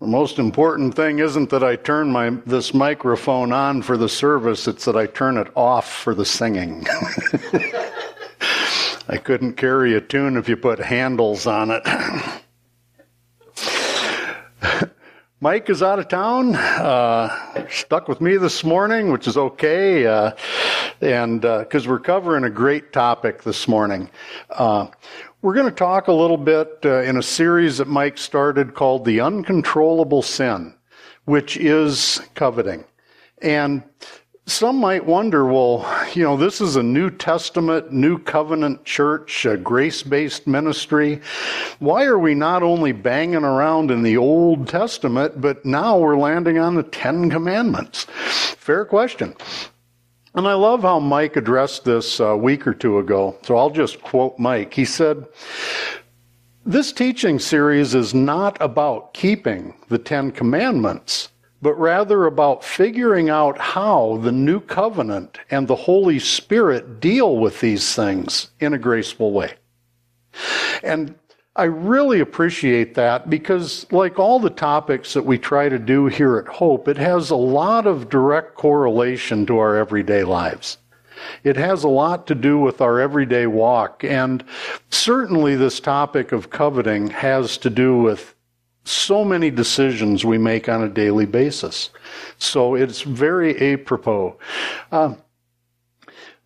The most important thing isn't that I turn my, this microphone on for the service, it's that I turn it off for the singing. I couldn't carry a tune if you put handles on it. Mike is out of town, uh, stuck with me this morning, which is okay, uh, and because uh, we're covering a great topic this morning. We're going to talk a little bit uh, in a series that Mike started called The Uncontrollable Sin, which is coveting. And some might wonder, well, you know, this is a New Testament, New Covenant church, a grace based ministry. Why are we not only banging around in the Old Testament, but now we're landing on the Ten Commandments? Fair question. And I love how Mike addressed this a week or two ago. So I'll just quote Mike. He said, This teaching series is not about keeping the Ten Commandments, but rather about figuring out how the new covenant and the Holy Spirit deal with these things in a graceful way. And I really appreciate that because, like all the topics that we try to do here at Hope, it has a lot of direct correlation to our everyday lives. It has a lot to do with our everyday walk. And certainly, this topic of coveting has to do with so many decisions we make on a daily basis. So it's very apropos. Uh,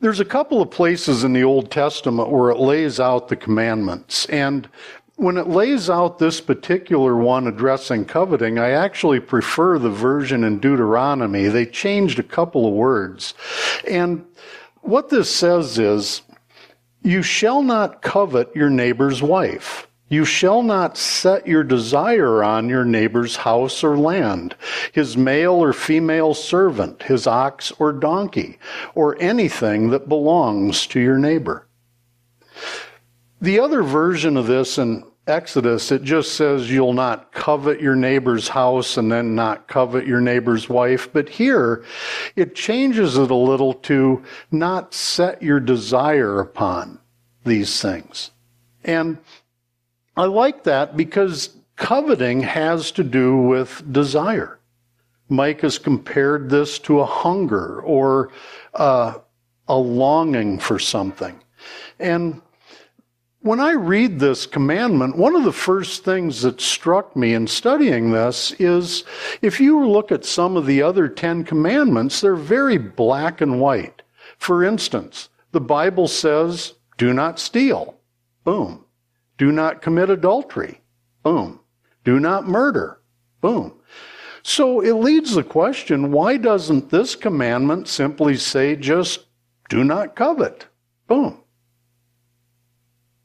there's a couple of places in the Old Testament where it lays out the commandments. And when it lays out this particular one addressing coveting, I actually prefer the version in Deuteronomy. They changed a couple of words. And what this says is, you shall not covet your neighbor's wife. You shall not set your desire on your neighbor's house or land, his male or female servant, his ox or donkey, or anything that belongs to your neighbor. The other version of this in Exodus, it just says you'll not covet your neighbor's house and then not covet your neighbor's wife. But here, it changes it a little to not set your desire upon these things. And I like that because coveting has to do with desire. Mike has compared this to a hunger or uh, a longing for something. And when I read this commandment, one of the first things that struck me in studying this is if you look at some of the other Ten Commandments, they're very black and white. For instance, the Bible says, do not steal. Boom. Do not commit adultery. Boom. Do not murder. Boom. So it leads the question why doesn't this commandment simply say just do not covet? Boom.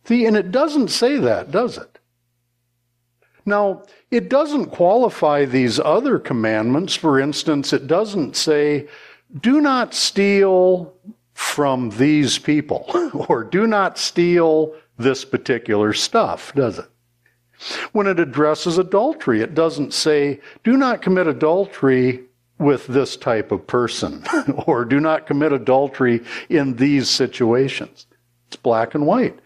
See, and it doesn't say that, does it? Now, it doesn't qualify these other commandments. For instance, it doesn't say, do not steal from these people, or do not steal this particular stuff, does it? When it addresses adultery, it doesn't say, do not commit adultery with this type of person, or do not commit adultery in these situations. It's black and white.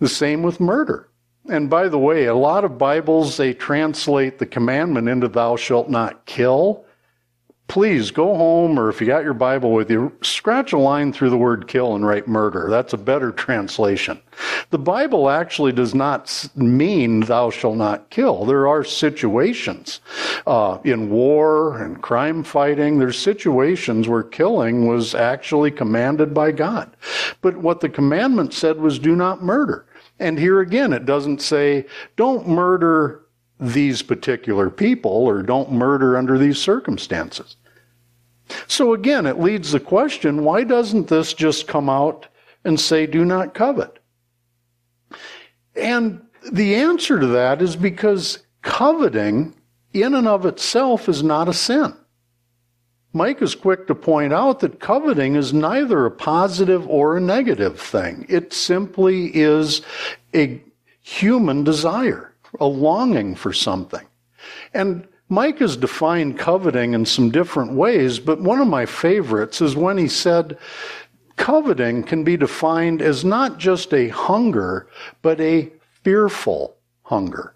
The same with murder. And by the way, a lot of Bibles, they translate the commandment into thou shalt not kill please go home or if you got your Bible with you, scratch a line through the word kill and write murder. That's a better translation. The Bible actually does not mean thou shalt not kill. There are situations uh, in war and crime fighting. There's situations where killing was actually commanded by God. But what the commandment said was do not murder. And here again, it doesn't say don't murder these particular people or don't murder under these circumstances. So again, it leads the question why doesn't this just come out and say, do not covet? And the answer to that is because coveting in and of itself is not a sin. Mike is quick to point out that coveting is neither a positive or a negative thing. It simply is a human desire a longing for something. And Mike has defined coveting in some different ways, but one of my favorites is when he said, coveting can be defined as not just a hunger, but a fearful hunger.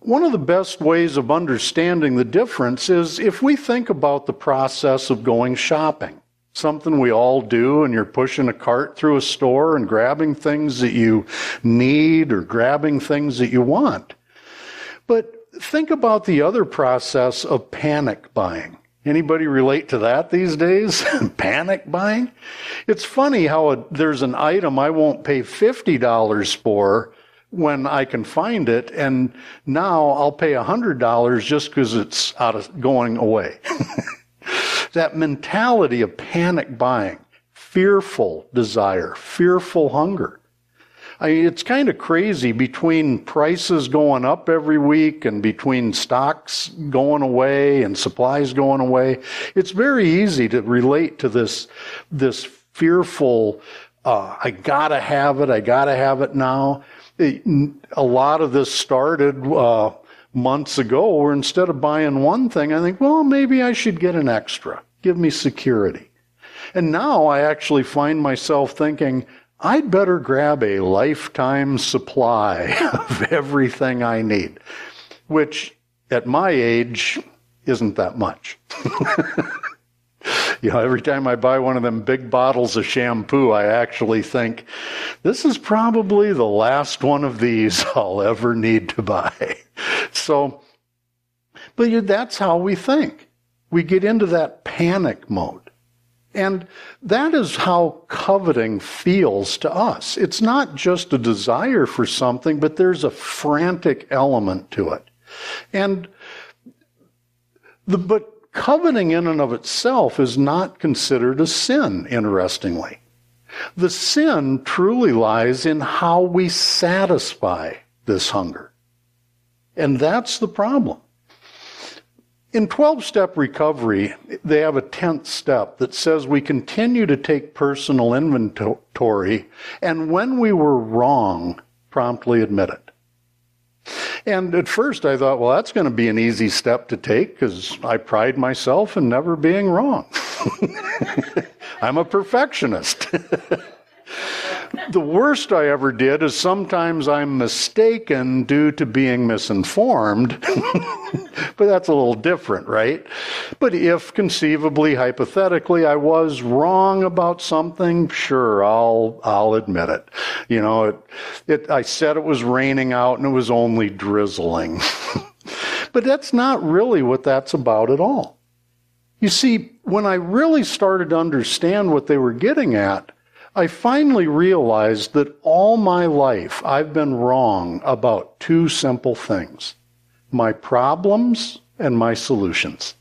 one of the best ways of understanding the difference is if we think about the process of going shopping. Something we all do, and you're pushing a cart through a store and grabbing things that you need or grabbing things that you want. But think about the other process of panic buying. Anybody relate to that these days? panic buying? It's funny how a, there's an item I won't pay $50 for when I can find it, and now I'll pay $100 just because it's out of going away. that mentality of panic buying, fearful desire, fearful hunger. I mean, it's kind of crazy between prices going up every week and between stocks going away and supplies going away. It's very easy to relate to this, this fearful, uh, I gotta have it, I gotta have it now. It, a lot of this started, uh, months ago where instead of buying one thing, I think, well, maybe I should get an extra. Give me security. And now I actually find myself thinking, I'd better grab a lifetime supply of everything I need, which at my age isn't that much. you know, every time I buy one of them big bottles of shampoo, I actually think, this is probably the last one of these I'll ever need to buy. So, but that's how we think. We get into that panic mode. And that is how coveting feels to us. It's not just a desire for something, but there's a frantic element to it. And the, but coveting in and of itself is not considered a sin, interestingly. The sin truly lies in how we satisfy this hunger. And that's the problem. In 12 step recovery, they have a 10th step that says we continue to take personal inventory and when we were wrong, promptly admit it. And at first I thought, well, that's going to be an easy step to take because I pride myself in never being wrong. I'm a perfectionist. the worst I ever did is sometimes I'm mistaken due to being misinformed. but that's a little different, right? But if conceivably, hypothetically, I was wrong about something, sure, I'll, I'll admit it. You know, it, it, I said it was raining out and it was only drizzling. but that's not really what that's about at all. You see, when I really started to understand what they were getting at, I finally realized that all my life I've been wrong about two simple things my problems and my solutions.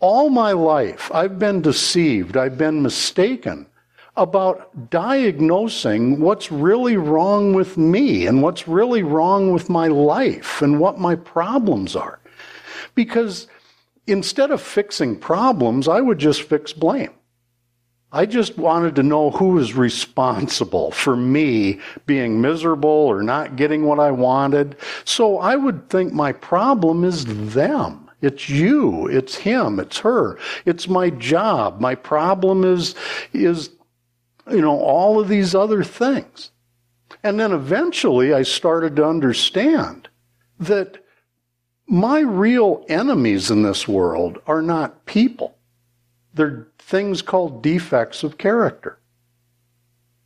All my life I've been deceived, I've been mistaken about diagnosing what's really wrong with me and what's really wrong with my life and what my problems are. Because instead of fixing problems, I would just fix blame. I just wanted to know who was responsible for me being miserable or not getting what I wanted. So I would think my problem is them. It's you. It's him. It's her. It's my job. My problem is, is, you know, all of these other things. And then eventually I started to understand that my real enemies in this world are not people. They're things called defects of character.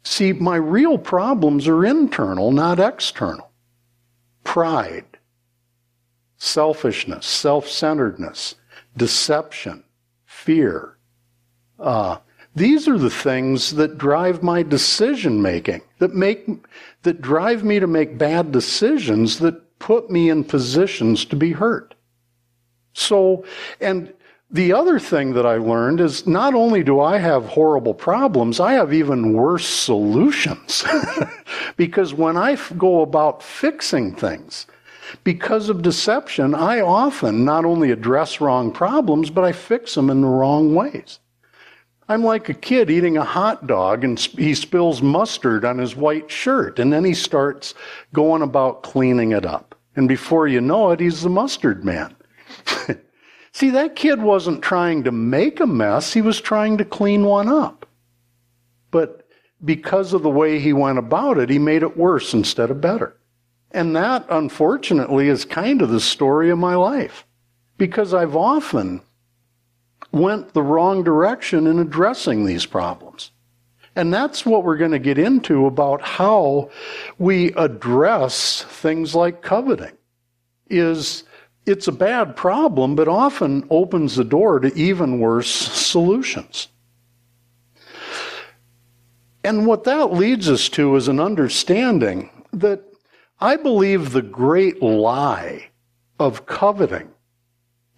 See, my real problems are internal, not external. Pride, selfishness, self centeredness, deception, fear. Uh, these are the things that drive my decision making, that make, that drive me to make bad decisions that put me in positions to be hurt. So, and the other thing that I learned is not only do I have horrible problems, I have even worse solutions. because when I go about fixing things, because of deception, I often not only address wrong problems, but I fix them in the wrong ways. I'm like a kid eating a hot dog and he spills mustard on his white shirt and then he starts going about cleaning it up. And before you know it, he's the mustard man. See, that kid wasn't trying to make a mess, he was trying to clean one up. But because of the way he went about it, he made it worse instead of better. And that, unfortunately, is kind of the story of my life because I've often went the wrong direction in addressing these problems. And that's what we're going to get into about how we address things like coveting. Is it's a bad problem, but often opens the door to even worse solutions. And what that leads us to is an understanding that I believe the great lie of coveting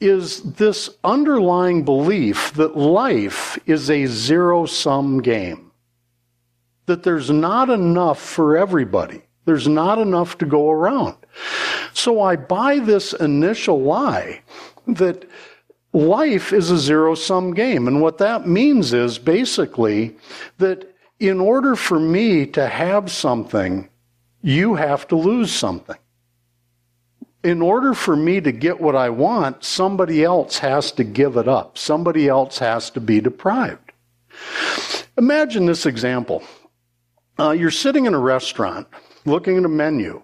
is this underlying belief that life is a zero sum game. That there's not enough for everybody. There's not enough to go around. So I buy this initial lie that life is a zero sum game. And what that means is basically that in order for me to have something, you have to lose something. In order for me to get what I want, somebody else has to give it up. Somebody else has to be deprived. Imagine this example. Uh, you're sitting in a restaurant looking at a menu,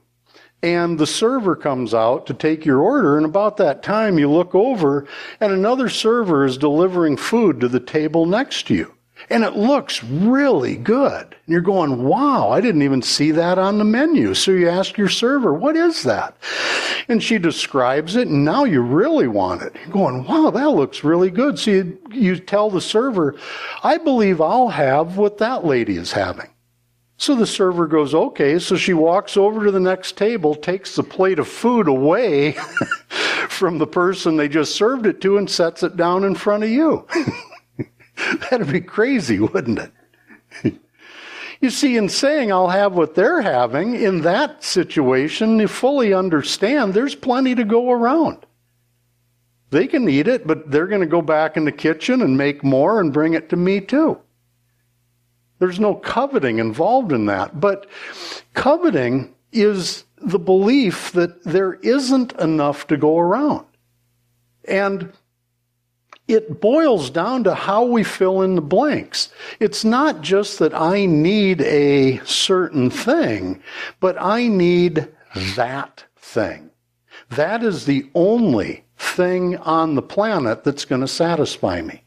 and the server comes out to take your order, and about that time you look over, and another server is delivering food to the table next to you and it looks really good. And you're going, wow, I didn't even see that on the menu. So you ask your server, what is that? And she describes it, and now you really want it. You're going, wow, that looks really good. So you, you tell the server, I believe I'll have what that lady is having. So the server goes, okay. So she walks over to the next table, takes the plate of food away from the person they just served it to, and sets it down in front of you. That'd be crazy, wouldn't it? you see, in saying I'll have what they're having, in that situation, you fully understand there's plenty to go around. They can eat it, but they're going to go back in the kitchen and make more and bring it to me too. There's no coveting involved in that. But coveting is the belief that there isn't enough to go around. And it boils down to how we fill in the blanks. It's not just that I need a certain thing, but I need that thing. That is the only thing on the planet that's going to satisfy me.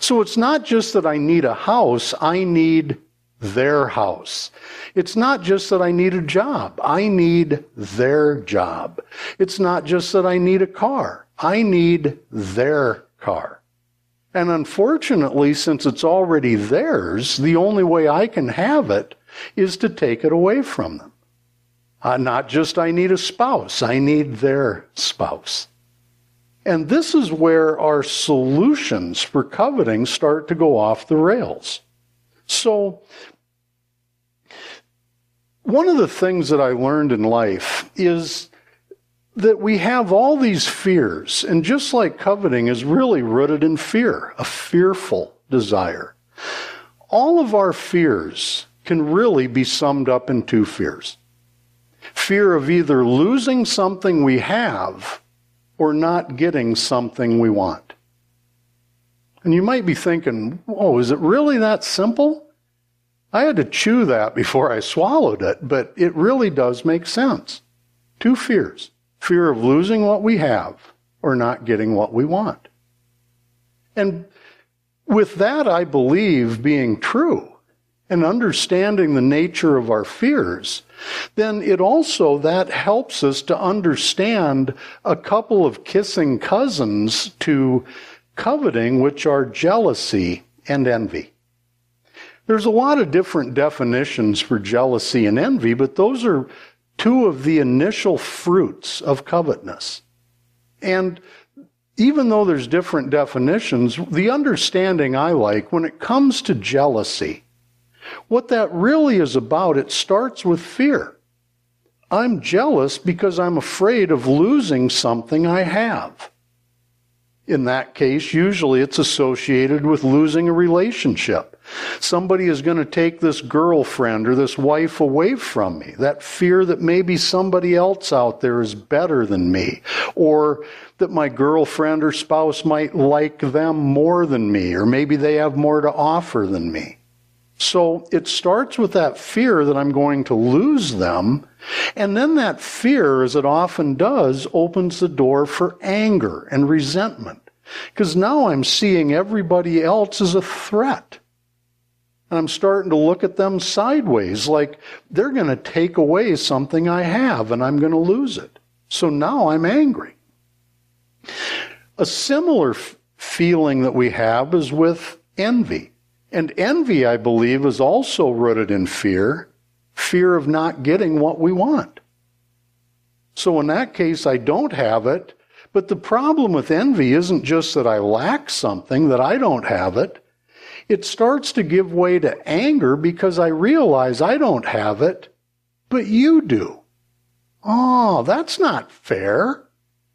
So it's not just that I need a house, I need their house. It's not just that I need a job, I need their job. It's not just that I need a car, I need their car. And unfortunately, since it's already theirs, the only way I can have it is to take it away from them. Uh, not just I need a spouse, I need their spouse. And this is where our solutions for coveting start to go off the rails. So, one of the things that I learned in life is that we have all these fears, and just like coveting is really rooted in fear, a fearful desire. All of our fears can really be summed up in two fears fear of either losing something we have or not getting something we want. And you might be thinking, oh, is it really that simple? I had to chew that before I swallowed it, but it really does make sense. Two fears fear of losing what we have or not getting what we want. And with that, I believe being true and understanding the nature of our fears, then it also that helps us to understand a couple of kissing cousins to coveting, which are jealousy and envy. There's a lot of different definitions for jealousy and envy, but those are two of the initial fruits of covetousness. And even though there's different definitions, the understanding I like when it comes to jealousy, what that really is about, it starts with fear. I'm jealous because I'm afraid of losing something I have. In that case, usually it's associated with losing a relationship. Somebody is going to take this girlfriend or this wife away from me. That fear that maybe somebody else out there is better than me. Or that my girlfriend or spouse might like them more than me. Or maybe they have more to offer than me. So it starts with that fear that I'm going to lose them. And then that fear, as it often does, opens the door for anger and resentment. Because now I'm seeing everybody else as a threat. And I'm starting to look at them sideways, like they're going to take away something I have and I'm going to lose it. So now I'm angry. A similar f- feeling that we have is with envy. And envy, I believe, is also rooted in fear fear of not getting what we want. So in that case, I don't have it. But the problem with envy isn't just that I lack something, that I don't have it. It starts to give way to anger because I realize I don't have it, but you do. Oh, that's not fair.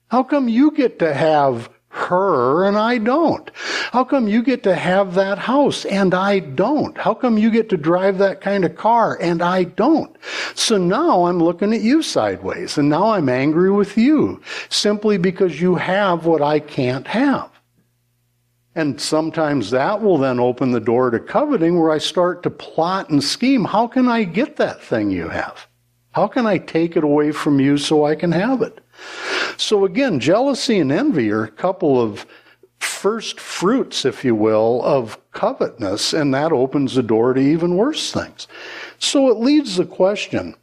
How come you get to have her and I don't? How come you get to have that house and I don't? How come you get to drive that kind of car and I don't? So now I'm looking at you sideways and now I'm angry with you simply because you have what I can't have. And sometimes that will then open the door to coveting where I start to plot and scheme. How can I get that thing you have? How can I take it away from you so I can have it? So again, jealousy and envy are a couple of first fruits, if you will, of covetousness, and that opens the door to even worse things. So it leads the question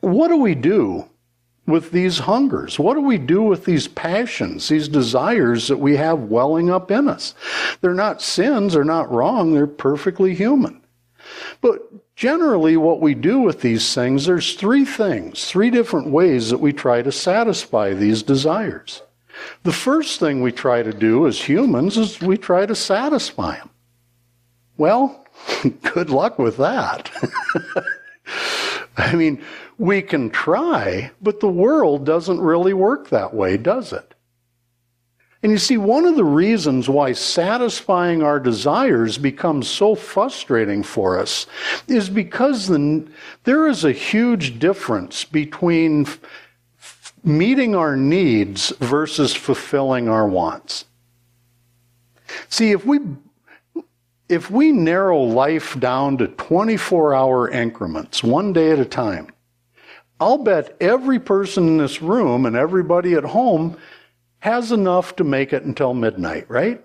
what do we do with these hungers? What do we do with these passions, these desires that we have welling up in us? They're not sins, they're not wrong, they're perfectly human. But generally, what we do with these things, there's three things, three different ways that we try to satisfy these desires. The first thing we try to do as humans is we try to satisfy them. Well, good luck with that. I mean, we can try, but the world doesn't really work that way, does it? And you see, one of the reasons why satisfying our desires becomes so frustrating for us is because the, there is a huge difference between f- meeting our needs versus fulfilling our wants. See, if we if we narrow life down to 24 hour increments, one day at a time, I'll bet every person in this room and everybody at home has enough to make it until midnight, right?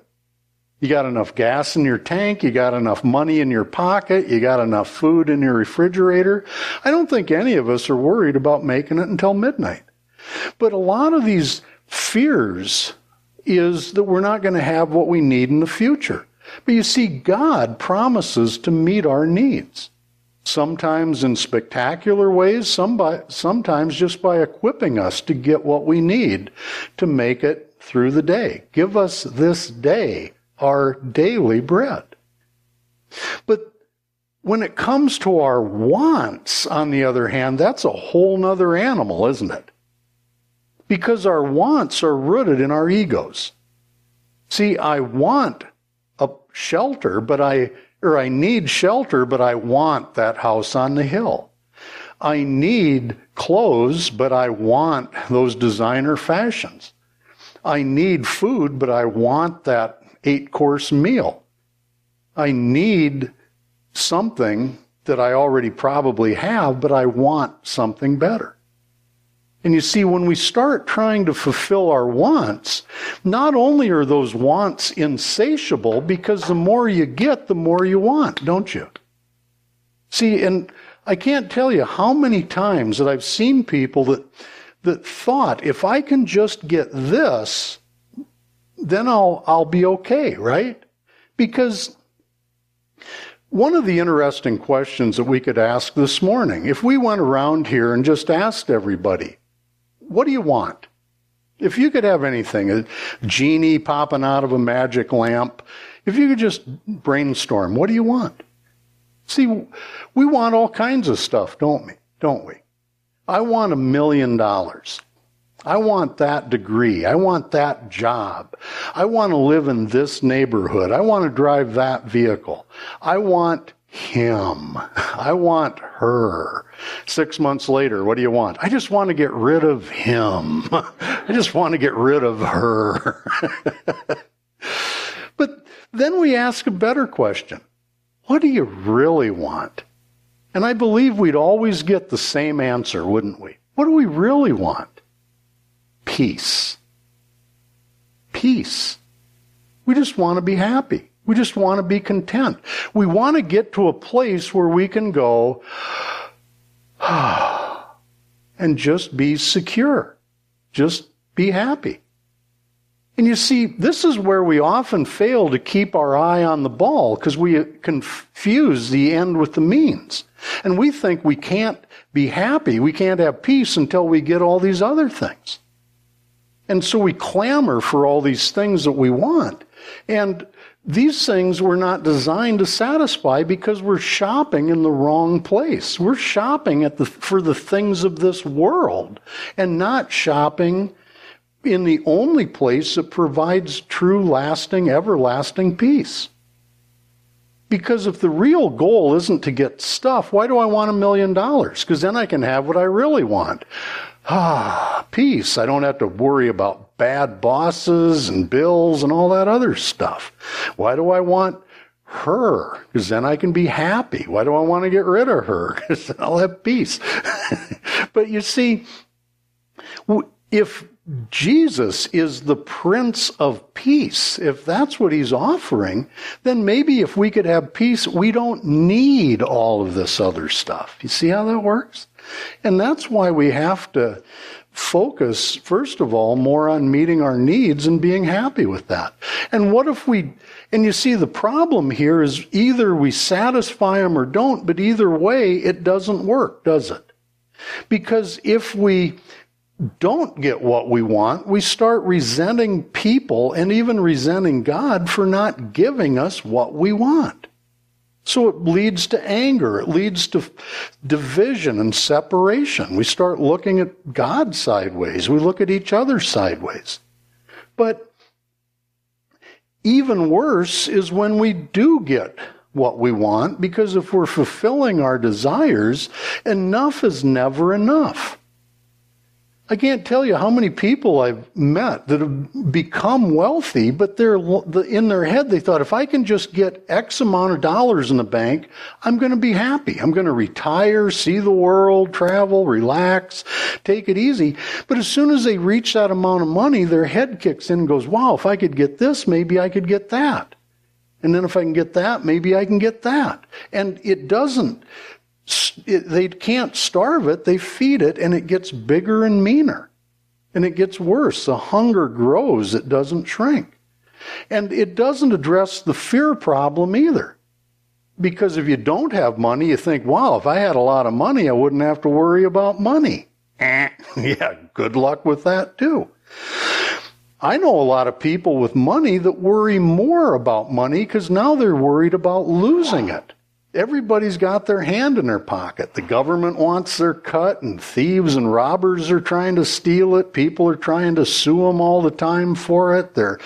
You got enough gas in your tank, you got enough money in your pocket, you got enough food in your refrigerator. I don't think any of us are worried about making it until midnight. But a lot of these fears is that we're not going to have what we need in the future. But you see, God promises to meet our needs sometimes in spectacular ways, some by, sometimes just by equipping us to get what we need to make it through the day. Give us this day our daily bread. But when it comes to our wants, on the other hand, that's a whole nother animal, isn't it? Because our wants are rooted in our egos. See, I want a shelter, but I or I need shelter, but I want that house on the hill. I need clothes, but I want those designer fashions. I need food, but I want that eight course meal. I need something that I already probably have, but I want something better. And you see, when we start trying to fulfill our wants, not only are those wants insatiable, because the more you get, the more you want, don't you? See, and I can't tell you how many times that I've seen people that, that thought, if I can just get this, then I'll, I'll be okay, right? Because one of the interesting questions that we could ask this morning, if we went around here and just asked everybody, what do you want? If you could have anything, a genie popping out of a magic lamp, if you could just brainstorm, what do you want? See, we want all kinds of stuff, don't we? Don't we? I want a million dollars. I want that degree. I want that job. I want to live in this neighborhood. I want to drive that vehicle. I want him. I want her. Six months later, what do you want? I just want to get rid of him. I just want to get rid of her. but then we ask a better question. What do you really want? And I believe we'd always get the same answer, wouldn't we? What do we really want? Peace. Peace. We just want to be happy. We just want to be content. We want to get to a place where we can go and just be secure. Just be happy. And you see, this is where we often fail to keep our eye on the ball because we confuse the end with the means. And we think we can't be happy, we can't have peace until we get all these other things. And so we clamor for all these things that we want. And these things were not designed to satisfy because we're shopping in the wrong place. We're shopping at the, for the things of this world and not shopping in the only place that provides true, lasting, everlasting peace. Because if the real goal isn't to get stuff, why do I want a million dollars? Because then I can have what I really want. Ah, peace. I don't have to worry about bad bosses and bills and all that other stuff. Why do I want her? Because then I can be happy. Why do I want to get rid of her? Because I'll have peace. but you see, if Jesus is the Prince of Peace. If that's what he's offering, then maybe if we could have peace, we don't need all of this other stuff. You see how that works? And that's why we have to focus, first of all, more on meeting our needs and being happy with that. And what if we, and you see, the problem here is either we satisfy them or don't, but either way, it doesn't work, does it? Because if we don't get what we want, we start resenting people and even resenting God for not giving us what we want. So it leads to anger. It leads to division and separation. We start looking at God sideways. We look at each other sideways. But even worse is when we do get what we want, because if we're fulfilling our desires, enough is never enough. I can't tell you how many people I've met that have become wealthy, but they're in their head they thought if I can just get X amount of dollars in the bank, I'm going to be happy. I'm going to retire, see the world, travel, relax, take it easy. But as soon as they reach that amount of money, their head kicks in and goes, "Wow, if I could get this, maybe I could get that." And then if I can get that, maybe I can get that. And it doesn't they can't starve it, they feed it, and it gets bigger and meaner. And it gets worse. The hunger grows, it doesn't shrink. And it doesn't address the fear problem either. Because if you don't have money, you think, wow, if I had a lot of money, I wouldn't have to worry about money. Eh, yeah, good luck with that too. I know a lot of people with money that worry more about money because now they're worried about losing it everybody's got their hand in their pocket. The government wants their cut, and thieves and robbers are trying to steal it. People are trying to sue them all the time for it. They're,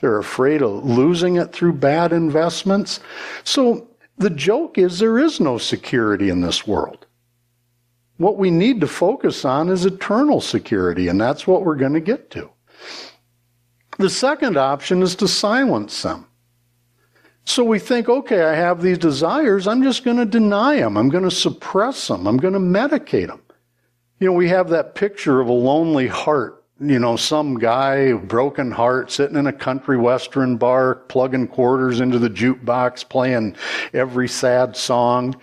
they're afraid of losing it through bad investments. So the joke is there is no security in this world. What we need to focus on is eternal security, and that's what we're going to get to. The second option is to silence them. So we think, okay, I have these desires. I'm just going to deny them. I'm going to suppress them. I'm going to medicate them. You know, we have that picture of a lonely heart. You know, some guy, broken heart, sitting in a country western bar, plugging quarters into the jukebox, playing every sad song,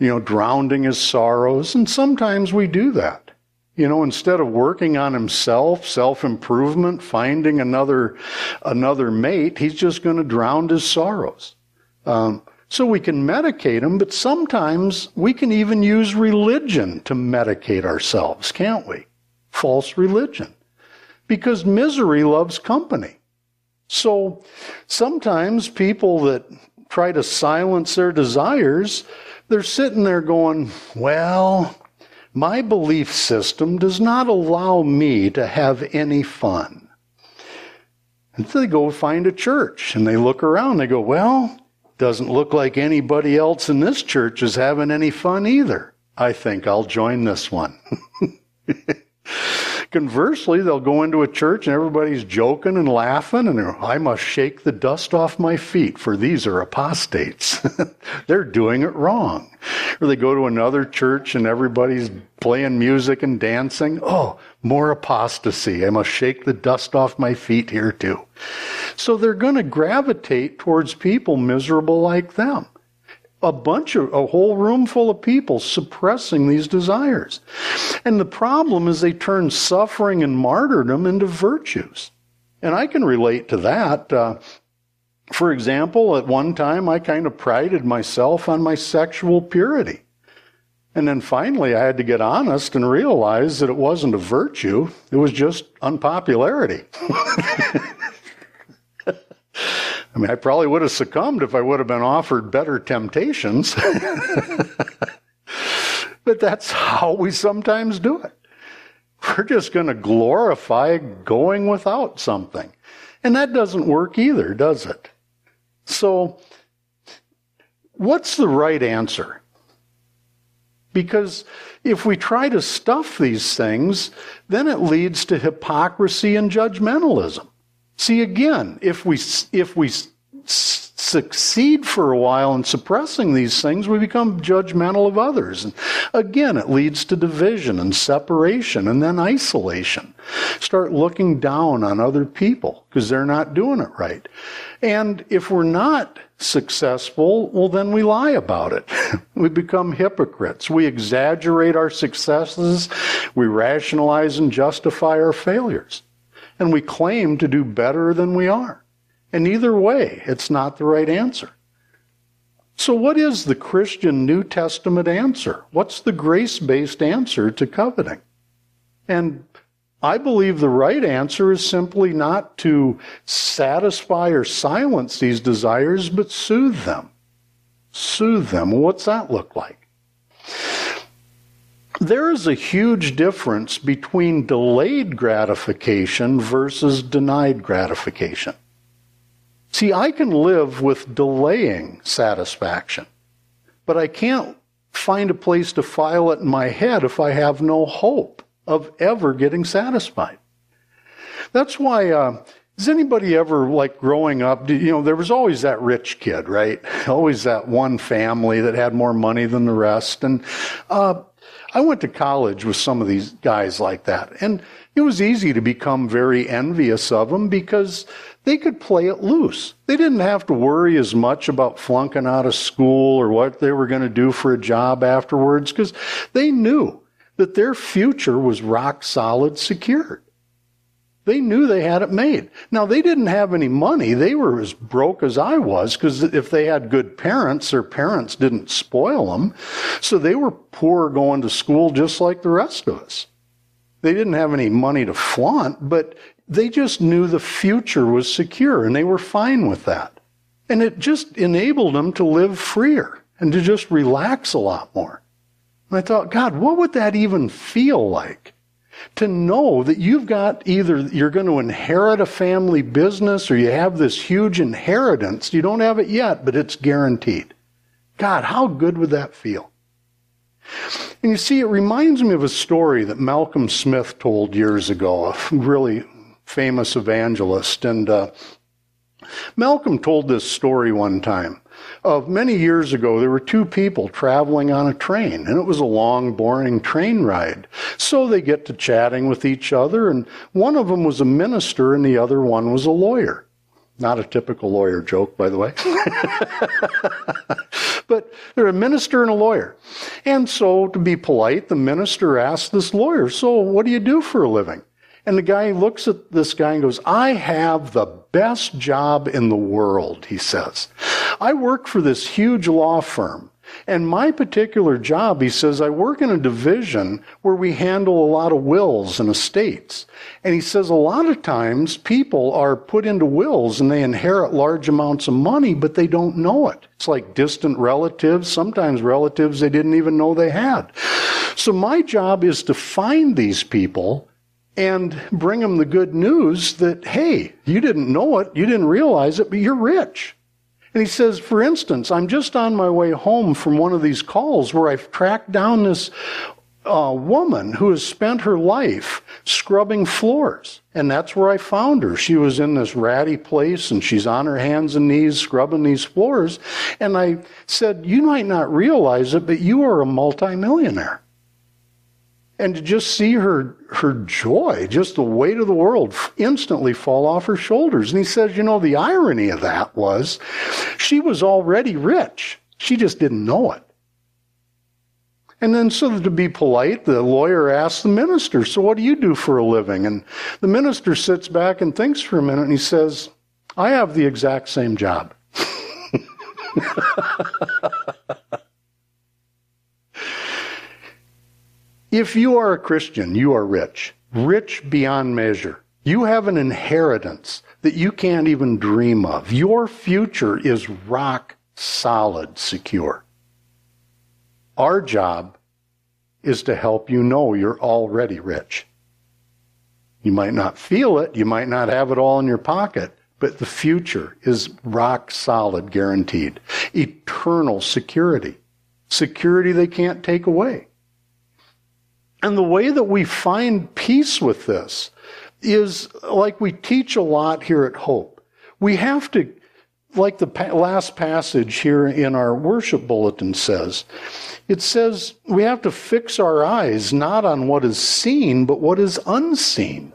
you know, drowning his sorrows. And sometimes we do that. You know, instead of working on himself, self-improvement, finding another, another mate, he's just going to drown his sorrows. Um, so we can medicate him, but sometimes we can even use religion to medicate ourselves, can't we? False religion. Because misery loves company. So sometimes people that try to silence their desires, they're sitting there going, well, my belief system does not allow me to have any fun. And so they go find a church and they look around. They go, well, doesn't look like anybody else in this church is having any fun either. I think I'll join this one. Conversely, they'll go into a church and everybody's joking and laughing, and I must shake the dust off my feet, for these are apostates. They're doing it wrong. Or they go to another church and everybody's playing music and dancing. Oh, more apostasy. I must shake the dust off my feet here too. So they're going to gravitate towards people miserable like them a bunch of a whole room full of people suppressing these desires. And the problem is they turn suffering and martyrdom into virtues. And I can relate to that. Uh, for example, at one time I kind of prided myself on my sexual purity. And then finally I had to get honest and realize that it wasn't a virtue, it was just unpopularity. I mean, I probably would have succumbed if I would have been offered better temptations. but that's how we sometimes do it. We're just going to glorify going without something. And that doesn't work either, does it? So, what's the right answer? Because if we try to stuff these things, then it leads to hypocrisy and judgmentalism. See, again, if we, if we succeed for a while in suppressing these things, we become judgmental of others. And again, it leads to division and separation and then isolation. Start looking down on other people because they're not doing it right. And if we're not successful, well, then we lie about it. we become hypocrites. We exaggerate our successes. We rationalize and justify our failures and we claim to do better than we are. And either way, it's not the right answer. So, what is the Christian New Testament answer? What's the grace based answer to coveting? And I believe the right answer is simply not to satisfy or silence these desires, but soothe them. Soothe them. What's that look like? There is a huge difference between delayed gratification versus denied gratification. See, I can live with delaying satisfaction, but I can't find a place to file it in my head if I have no hope of ever getting satisfied. That's why, uh, anybody ever, like growing up, you know, there was always that rich kid, right? Always that one family that had more money than the rest. And uh, I went to college with some of these guys like that, and it was easy to become very envious of them because they could play it loose. They didn't have to worry as much about flunking out of school or what they were going to do for a job afterwards because they knew that their future was rock solid secured. They knew they had it made. Now, they didn't have any money. They were as broke as I was because if they had good parents, their parents didn't spoil them. So they were poor going to school just like the rest of us. They didn't have any money to flaunt, but they just knew the future was secure and they were fine with that. And it just enabled them to live freer and to just relax a lot more. And I thought, God, what would that even feel like? To know that you've got either you're going to inherit a family business or you have this huge inheritance. You don't have it yet, but it's guaranteed. God, how good would that feel? And you see, it reminds me of a story that Malcolm Smith told years ago, a really famous evangelist. And uh, Malcolm told this story one time of many years ago, there were two people traveling on a train, and it was a long, boring train ride. So they get to chatting with each other, and one of them was a minister, and the other one was a lawyer. Not a typical lawyer joke, by the way. but they're a minister and a lawyer. And so, to be polite, the minister asked this lawyer, So, what do you do for a living? And the guy looks at this guy and goes, I have the best job in the world, he says. I work for this huge law firm. And my particular job, he says, I work in a division where we handle a lot of wills and estates. And he says a lot of times people are put into wills and they inherit large amounts of money, but they don't know it. It's like distant relatives, sometimes relatives they didn't even know they had. So my job is to find these people and bring them the good news that, hey, you didn't know it, you didn't realize it, but you're rich. And he says, for instance, I'm just on my way home from one of these calls where I've tracked down this a woman who has spent her life scrubbing floors. And that's where I found her. She was in this ratty place and she's on her hands and knees scrubbing these floors. And I said, You might not realize it, but you are a multimillionaire. And to just see her, her joy, just the weight of the world instantly fall off her shoulders. And he says, You know, the irony of that was she was already rich. She just didn't know it. And then, so to be polite, the lawyer asks the minister, So what do you do for a living? And the minister sits back and thinks for a minute and he says, I have the exact same job. if you are a Christian, you are rich, rich beyond measure. You have an inheritance that you can't even dream of. Your future is rock solid, secure. Our job is to help you know you're already rich. You might not feel it, you might not have it all in your pocket, but the future is rock solid, guaranteed. Eternal security. Security they can't take away. And the way that we find peace with this is like we teach a lot here at Hope. We have to like the last passage here in our worship bulletin says, it says we have to fix our eyes not on what is seen, but what is unseen.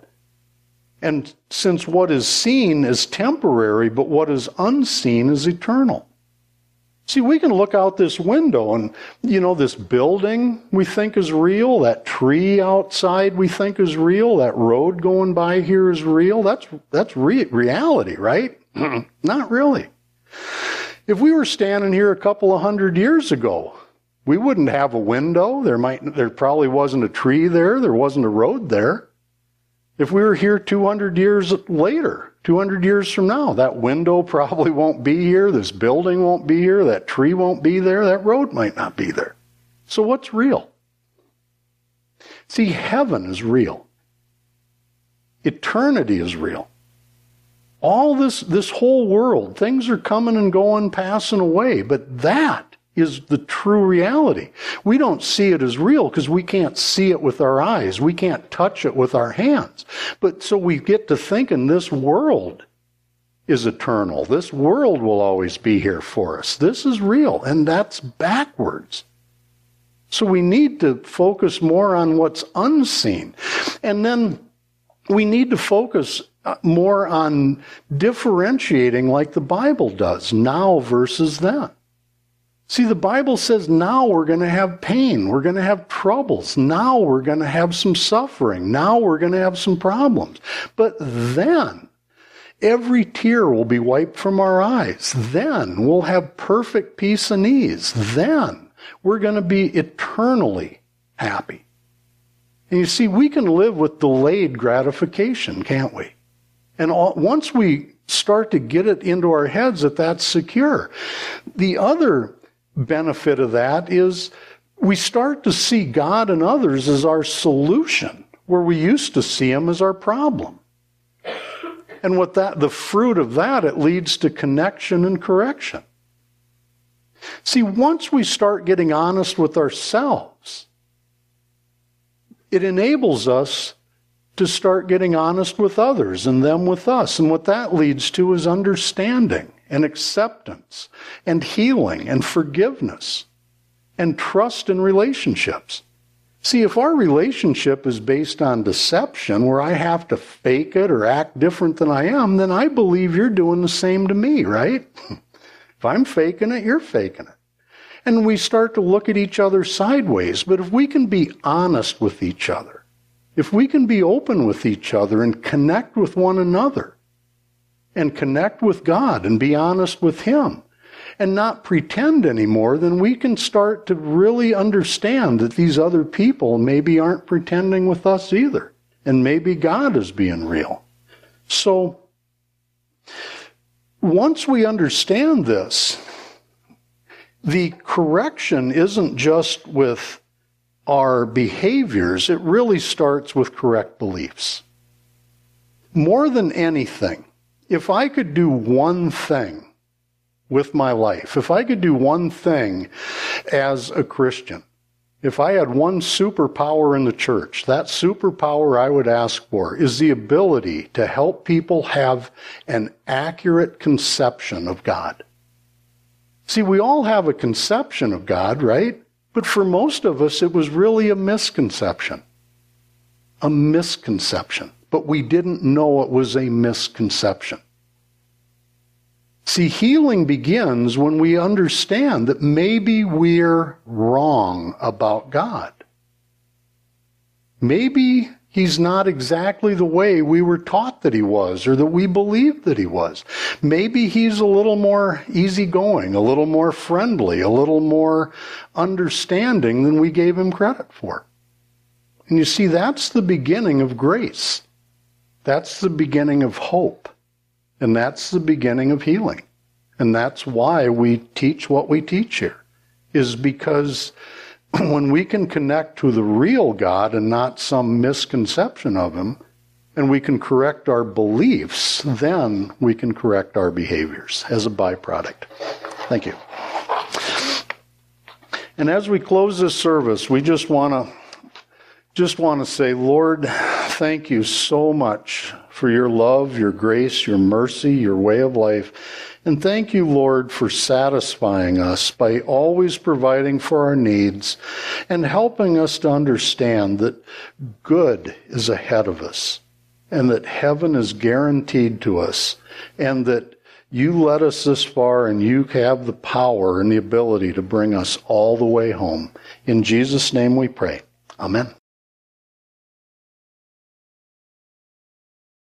And since what is seen is temporary, but what is unseen is eternal. See, we can look out this window and, you know, this building we think is real, that tree outside we think is real, that road going by here is real. That's, that's re- reality, right? Not really. If we were standing here a couple of hundred years ago, we wouldn't have a window. There might, there probably wasn't a tree there. There wasn't a road there. If we were here 200 years later, 200 years from now, that window probably won't be here. This building won't be here. That tree won't be there. That road might not be there. So what's real? See, heaven is real. Eternity is real all this, this whole world, things are coming and going, passing away, but that is the true reality. We don't see it as real because we can't see it with our eyes. We can't touch it with our hands. But so we get to thinking this world is eternal. This world will always be here for us. This is real, and that's backwards. So we need to focus more on what's unseen. And then we need to focus uh, more on differentiating like the Bible does, now versus then. See, the Bible says now we're going to have pain. We're going to have troubles. Now we're going to have some suffering. Now we're going to have some problems. But then, every tear will be wiped from our eyes. Then we'll have perfect peace and ease. Then we're going to be eternally happy. And you see, we can live with delayed gratification, can't we? And all, once we start to get it into our heads that that's secure, the other benefit of that is we start to see God and others as our solution, where we used to see Him as our problem. And what that, the fruit of that, it leads to connection and correction. See, once we start getting honest with ourselves, it enables us to start getting honest with others and them with us. And what that leads to is understanding and acceptance and healing and forgiveness and trust in relationships. See, if our relationship is based on deception, where I have to fake it or act different than I am, then I believe you're doing the same to me, right? if I'm faking it, you're faking it. And we start to look at each other sideways. But if we can be honest with each other, if we can be open with each other and connect with one another and connect with God and be honest with Him and not pretend anymore, then we can start to really understand that these other people maybe aren't pretending with us either. And maybe God is being real. So, once we understand this, the correction isn't just with our behaviors, it really starts with correct beliefs. More than anything, if I could do one thing with my life, if I could do one thing as a Christian, If I had one superpower in the church, that superpower I would ask for is the ability to help people have an accurate conception of God. See, we all have a conception of God, right? But for most of us, it was really a misconception. A misconception. But we didn't know it was a misconception. See, healing begins when we understand that maybe we're wrong about God. Maybe he's not exactly the way we were taught that he was or that we believed that he was. Maybe he's a little more easygoing, a little more friendly, a little more understanding than we gave him credit for. And you see, that's the beginning of grace. That's the beginning of hope. And that's the beginning of healing. And that's why we teach what we teach here, is because when we can connect to the real God and not some misconception of Him, and we can correct our beliefs, then we can correct our behaviors as a byproduct. Thank you. And as we close this service, we just want to just want to say, Lord, thank you so much for your love, your grace, your mercy, your way of life. And thank you, Lord, for satisfying us by always providing for our needs and helping us to understand that good is ahead of us and that heaven is guaranteed to us and that you led us this far and you have the power and the ability to bring us all the way home. In Jesus' name we pray. Amen.